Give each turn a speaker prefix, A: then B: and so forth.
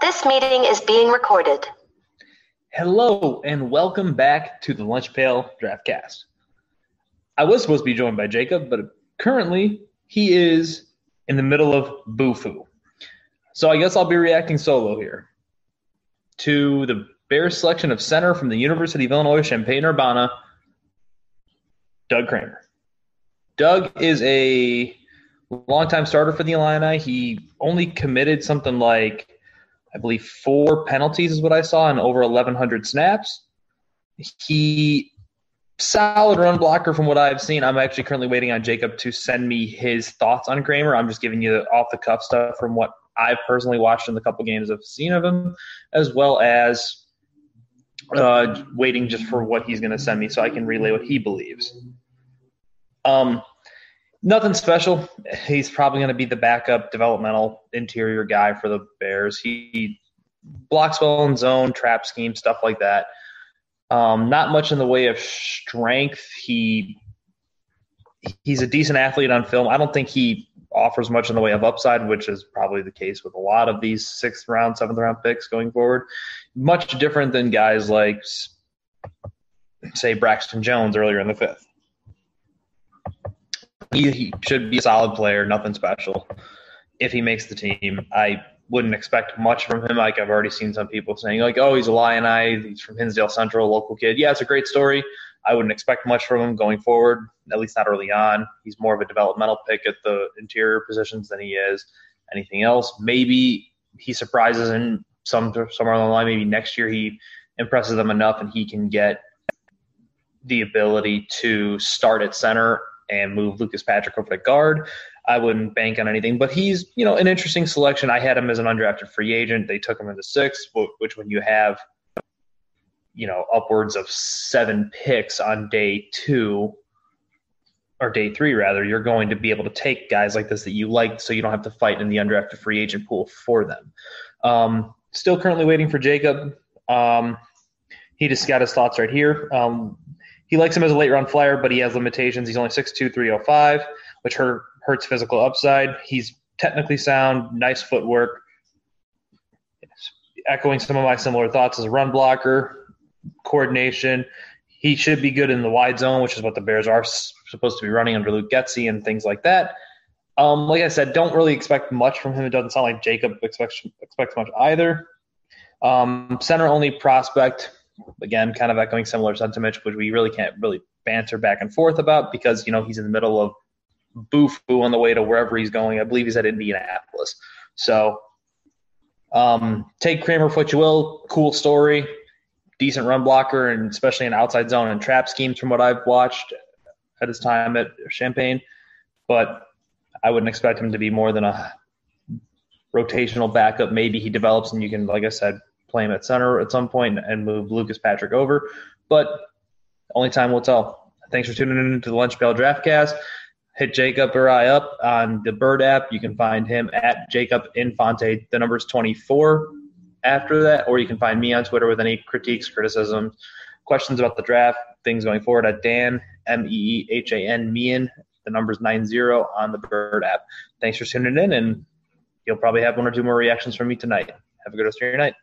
A: This meeting is being recorded.
B: Hello and welcome back to the Lunch Pail Draftcast. I was supposed to be joined by Jacob, but currently he is in the middle of Bufu. So I guess I'll be reacting solo here to the Bears selection of center from the University of Illinois Champaign-Urbana, Doug Kramer. Doug is a longtime starter for the Illini. He only committed something like, I believe, four penalties is what I saw in over 1,100 snaps. He solid run blocker from what I've seen. I'm actually currently waiting on Jacob to send me his thoughts on Kramer. I'm just giving you the off the cuff stuff from what I've personally watched in the couple games I've seen of him, as well as uh, waiting just for what he's going to send me so I can relay what he believes. Um, nothing special. He's probably going to be the backup developmental interior guy for the Bears. He blocks well in zone, trap scheme, stuff like that. Um, not much in the way of strength. He he's a decent athlete on film. I don't think he offers much in the way of upside, which is probably the case with a lot of these sixth round, seventh round picks going forward. Much different than guys like, say, Braxton Jones earlier in the fifth. He, he should be a solid player, nothing special. If he makes the team, I wouldn't expect much from him. Like I've already seen some people saying, like, "Oh, he's a Illini. He's from Hinsdale Central, local kid." Yeah, it's a great story. I wouldn't expect much from him going forward, at least not early on. He's more of a developmental pick at the interior positions than he is anything else. Maybe he surprises in some somewhere along the line. Maybe next year he impresses them enough and he can get the ability to start at center and move Lucas Patrick over to guard. I wouldn't bank on anything, but he's you know an interesting selection. I had him as an undrafted free agent. They took him in the sixth, which when you have you know upwards of seven picks on day two or day three rather, you're going to be able to take guys like this that you like, so you don't have to fight in the undrafted free agent pool for them. Um, still currently waiting for Jacob. Um, he just got his thoughts right here. Um, he likes him as a late round flyer, but he has limitations. He's only 6'2", 305, which hurt, hurts physical upside. He's technically sound, nice footwork. Echoing some of my similar thoughts as a run blocker, coordination. He should be good in the wide zone, which is what the Bears are supposed to be running under Luke Getsy and things like that. Um, like I said, don't really expect much from him. It doesn't sound like Jacob expects expects much either. Um, center only prospect again, kind of echoing similar sentiments, which we really can't really banter back and forth about because you know he's in the middle of boo-foo on the way to wherever he's going. I believe he's at Indianapolis. So um, take Kramer for what you will. Cool story, decent run blocker, and especially in outside zone and trap schemes from what I've watched at his time at Champaign. But I wouldn't expect him to be more than a rotational backup. Maybe he develops and you can, like I said, play him at center at some point and move Lucas Patrick over. But only time will tell. Thanks for tuning in to the Lunch Pail Draftcast. Hit Jacob or I up on the Bird app. You can find him at Jacob Infante. The number is 24 after that, or you can find me on Twitter with any critiques, criticisms, questions about the draft, things going forward at Dan, M E E H A N, Meehan. The number is 90 on the Bird app. Thanks for tuning in, and you'll probably have one or two more reactions from me tonight. Have a good rest of your night.